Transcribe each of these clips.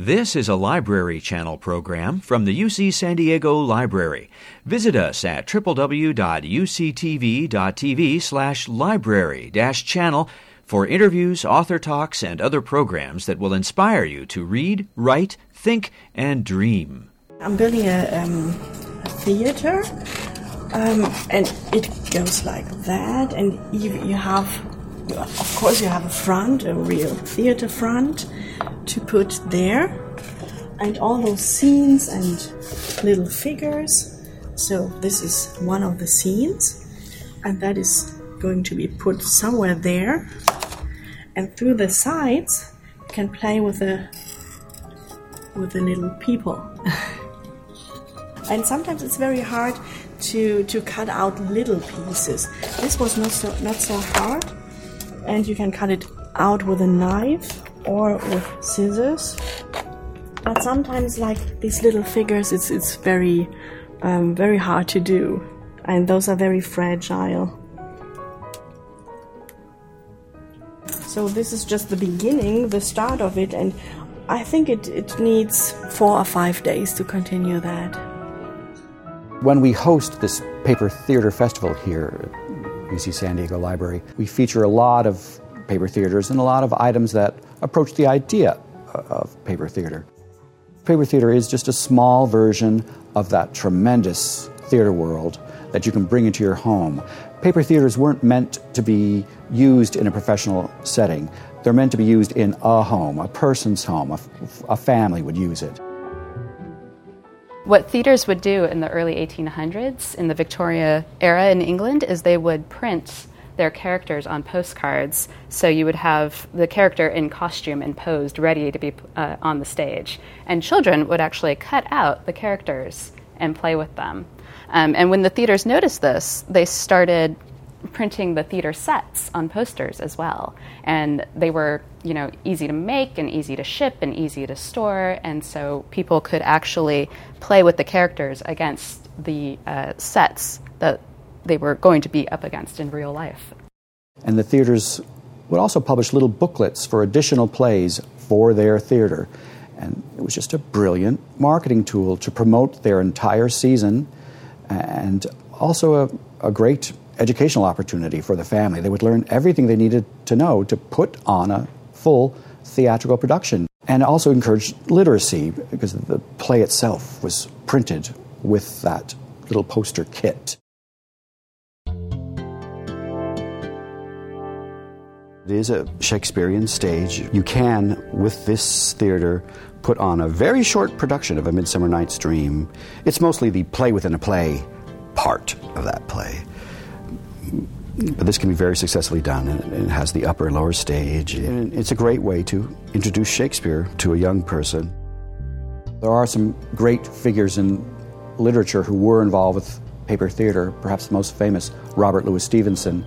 This is a Library Channel program from the UC San Diego Library. Visit us at www.uctv.tv slash library dash channel for interviews, author talks, and other programs that will inspire you to read, write, think, and dream. I'm building a, um, a theater, um, and it goes like that, and you, you have, of course, you have a front, a real theater front to put there, and all those scenes and little figures. So this is one of the scenes, and that is going to be put somewhere there. And through the sides, you can play with the with the little people. and sometimes it's very hard to to cut out little pieces. This was not so not so hard, and you can cut it out with a knife or with scissors. But sometimes, like these little figures, it's it's very um, very hard to do, and those are very fragile. So this is just the beginning, the start of it, and I think it, it needs four or five days to continue that. When we host this paper theater festival here at UC San Diego Library, we feature a lot of paper theaters and a lot of items that approach the idea uh, of paper theater. Paper theater is just a small version of that tremendous theater world that you can bring into your home. Paper theaters weren't meant to be used in a professional setting. They're meant to be used in a home, a person's home, a, a family would use it. What theaters would do in the early 1800s, in the Victoria era in England, is they would print their characters on postcards. So you would have the character in costume and posed, ready to be uh, on the stage. And children would actually cut out the characters and play with them. Um, and when the theaters noticed this, they started printing the theater sets on posters as well. And they were, you know, easy to make and easy to ship and easy to store. And so people could actually play with the characters against the uh, sets that they were going to be up against in real life. And the theaters would also publish little booklets for additional plays for their theater. And it was just a brilliant marketing tool to promote their entire season and also a, a great educational opportunity for the family. They would learn everything they needed to know to put on a full theatrical production. And also encouraged literacy because the play itself was printed with that little poster kit. It is a Shakespearean stage. You can, with this theater, put on a very short production of A Midsummer Night's Dream. It's mostly the play within a play part of that play. But this can be very successfully done, and it has the upper and lower stage. And it's a great way to introduce Shakespeare to a young person. There are some great figures in literature who were involved with paper theater, perhaps the most famous, Robert Louis Stevenson.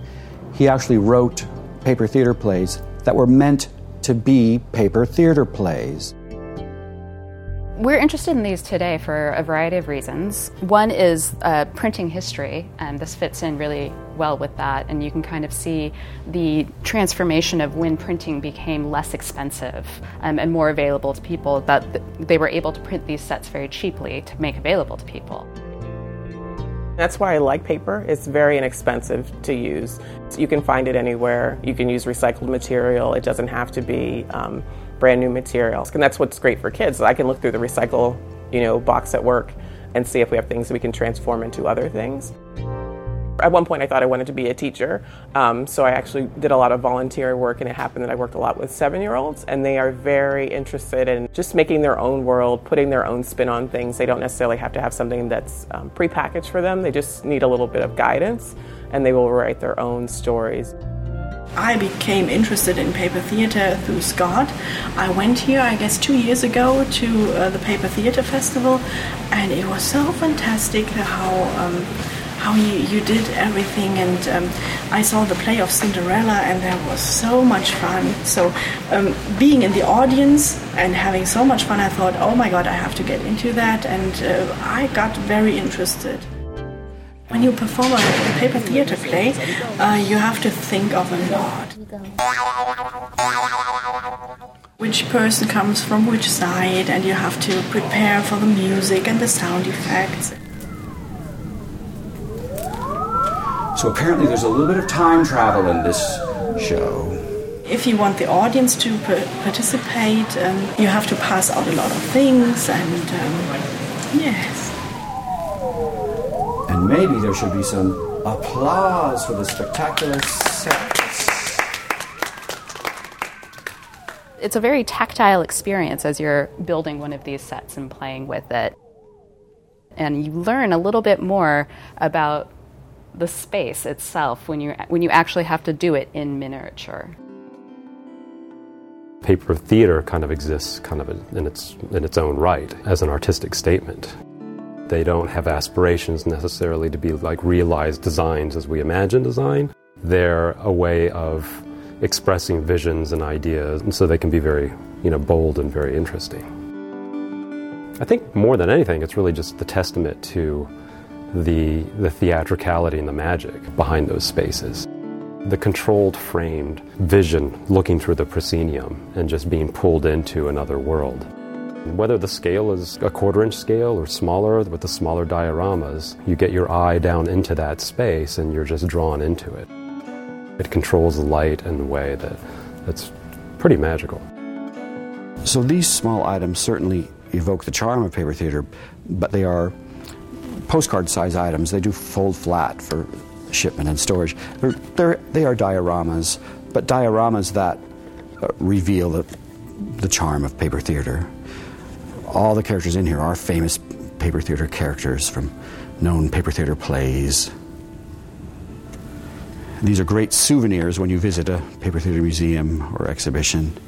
He actually wrote paper theater plays that were meant to be paper theater plays. We're interested in these today for a variety of reasons. One is uh, printing history, and this fits in really well with that. And you can kind of see the transformation of when printing became less expensive um, and more available to people, that they were able to print these sets very cheaply to make available to people. That's why I like paper. It's very inexpensive to use. You can find it anywhere. You can use recycled material. It doesn't have to be. Um, brand new materials. And that's what's great for kids. I can look through the recycle, you know, box at work and see if we have things that we can transform into other things. At one point, I thought I wanted to be a teacher, um, so I actually did a lot of volunteer work, and it happened that I worked a lot with seven year olds, and they are very interested in just making their own world, putting their own spin on things. They don't necessarily have to have something that's um, prepackaged for them, they just need a little bit of guidance, and they will write their own stories. I became interested in paper theater through Scott. I went here, I guess, two years ago to uh, the Paper Theater Festival, and it was so fantastic how um, how you, you did everything. And um, I saw the play of Cinderella, and that was so much fun. So um, being in the audience and having so much fun, I thought, oh my God, I have to get into that, and uh, I got very interested. When you perform a paper theater play, uh, you have to think of a lot. which person comes from which side, and you have to prepare for the music and the sound effects. So apparently, there's a little bit of time travel in this show. If you want the audience to participate, um, you have to pass out a lot of things, and um, yes. And maybe there should be some applause for the spectacular sets. It's a very tactile experience as you're building one of these sets and playing with it. And you learn a little bit more about the space itself when you when you actually have to do it in miniature. Paper theater kind of exists kind of in its in its own right as an artistic statement. They don't have aspirations necessarily to be like realized designs as we imagine design. They're a way of expressing visions and ideas, and so they can be very, you know, bold and very interesting. I think more than anything, it's really just the testament to the, the theatricality and the magic behind those spaces. The controlled framed vision looking through the proscenium and just being pulled into another world. Whether the scale is a quarter inch scale or smaller with the smaller dioramas, you get your eye down into that space and you're just drawn into it. It controls the light in a way that, that's pretty magical. So these small items certainly evoke the charm of paper theater, but they are postcard size items. They do fold flat for shipment and storage. They're, they're, they are dioramas, but dioramas that uh, reveal the, the charm of paper theater. All the characters in here are famous paper theater characters from known paper theater plays. These are great souvenirs when you visit a paper theater museum or exhibition.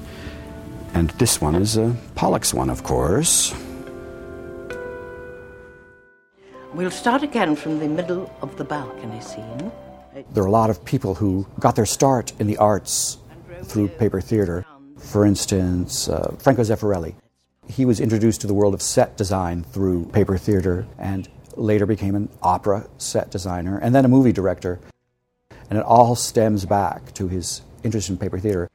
And this one is a Pollock's one, of course. We'll start again from the middle of the balcony scene. There are a lot of people who got their start in the arts through paper theater. For instance, uh, Franco Zeffirelli. He was introduced to the world of set design through paper theater and later became an opera set designer and then a movie director. And it all stems back to his interest in paper theater.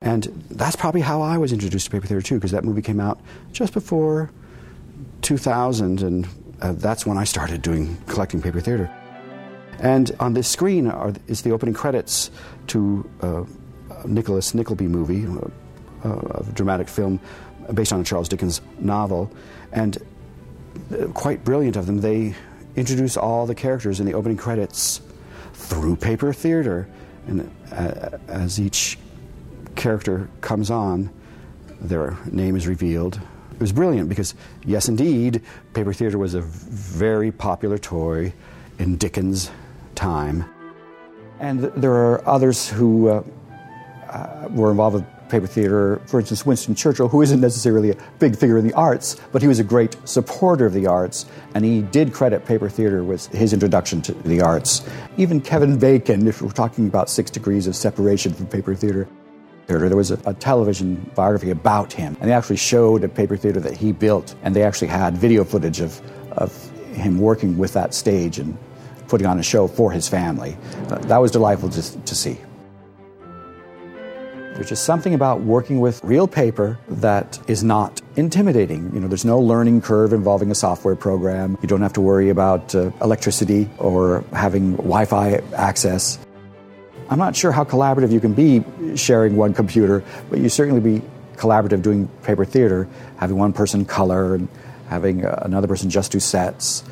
And that's probably how I was introduced to paper theater too, because that movie came out just before 2000, and uh, that's when I started doing collecting paper theater. And on this screen are, is the opening credits to uh, Nicholas Nickleby movie, uh, a dramatic film based on a Charles Dickens novel, and uh, quite brilliant of them. They introduce all the characters in the opening credits through paper theater, and uh, as each character comes on, their name is revealed, it was brilliant because, yes, indeed, paper theater was a very popular toy in Dickens' time. And there are others who uh, uh, were involved with paper theater. For instance, Winston Churchill, who isn't necessarily a big figure in the arts, but he was a great supporter of the arts, and he did credit paper theater with his introduction to the arts. Even Kevin Bacon, if we're talking about six degrees of separation from paper theater, theater. There was a, a, television biography about him, and they actually showed a paper theater that he built, and they actually had video footage of, of him working with that stage and putting on a show for his family. Uh, that was delightful to, to see. There's just something about working with real paper that is not intimidating. You know, there's no learning curve involving a software program. You don't have to worry about uh, electricity or having Wi-Fi access. I'm not sure how collaborative you can be sharing one computer, but you certainly be collaborative doing paper theater, having one person color and having uh, another person just do sets.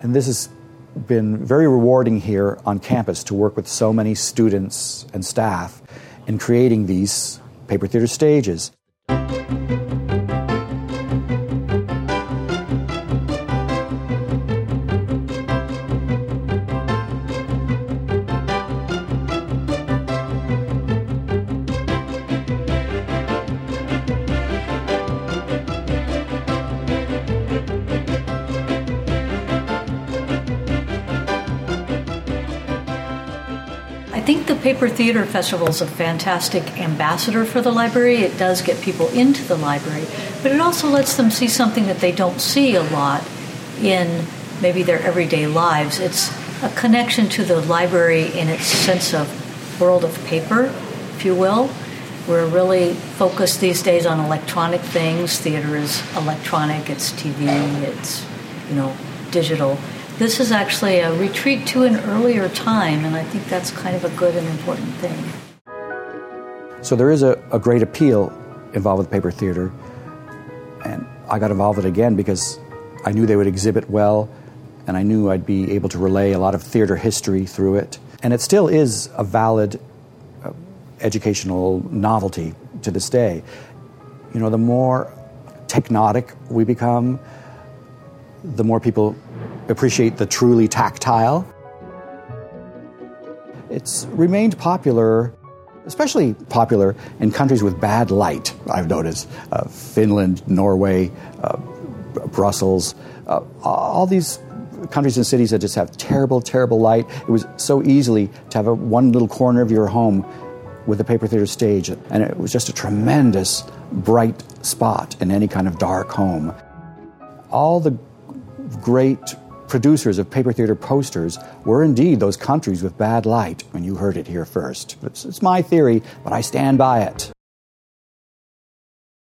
And this has been very rewarding here on campus to work with so many students and staff in creating these paper theater stages. Paper Theater Festival is a fantastic ambassador for the library. It does get people into the library, but it also lets them see something that they don't see a lot in maybe their everyday lives. It's a connection to the library in its sense of world of paper, if you will. We're really focused these days on electronic things. Theater is electronic, it's TV, it's, you know, digital. This is actually a retreat to an earlier time, and I think that's kind of a good and important thing. So there is a, a great appeal involved with paper theater, and I got involved with it again because I knew they would exhibit well, and I knew I'd be able to relay a lot of theater history through it. And it still is a valid uh, educational novelty to this day. You know, the more technotic we become, the more people appreciate the truly tactile. It's remained popular, especially popular in countries with bad light, I've noticed. Uh, Finland, Norway, uh, Brussels, uh, all these countries and cities that just have terrible, terrible light. It was so easily to have a, one little corner of your home with a paper theater stage, and it was just a tremendous bright spot in any kind of dark home. All the great producers of paper theater posters were indeed those countries with bad light, and you heard it here first. It's, it's my theory, but I stand by it.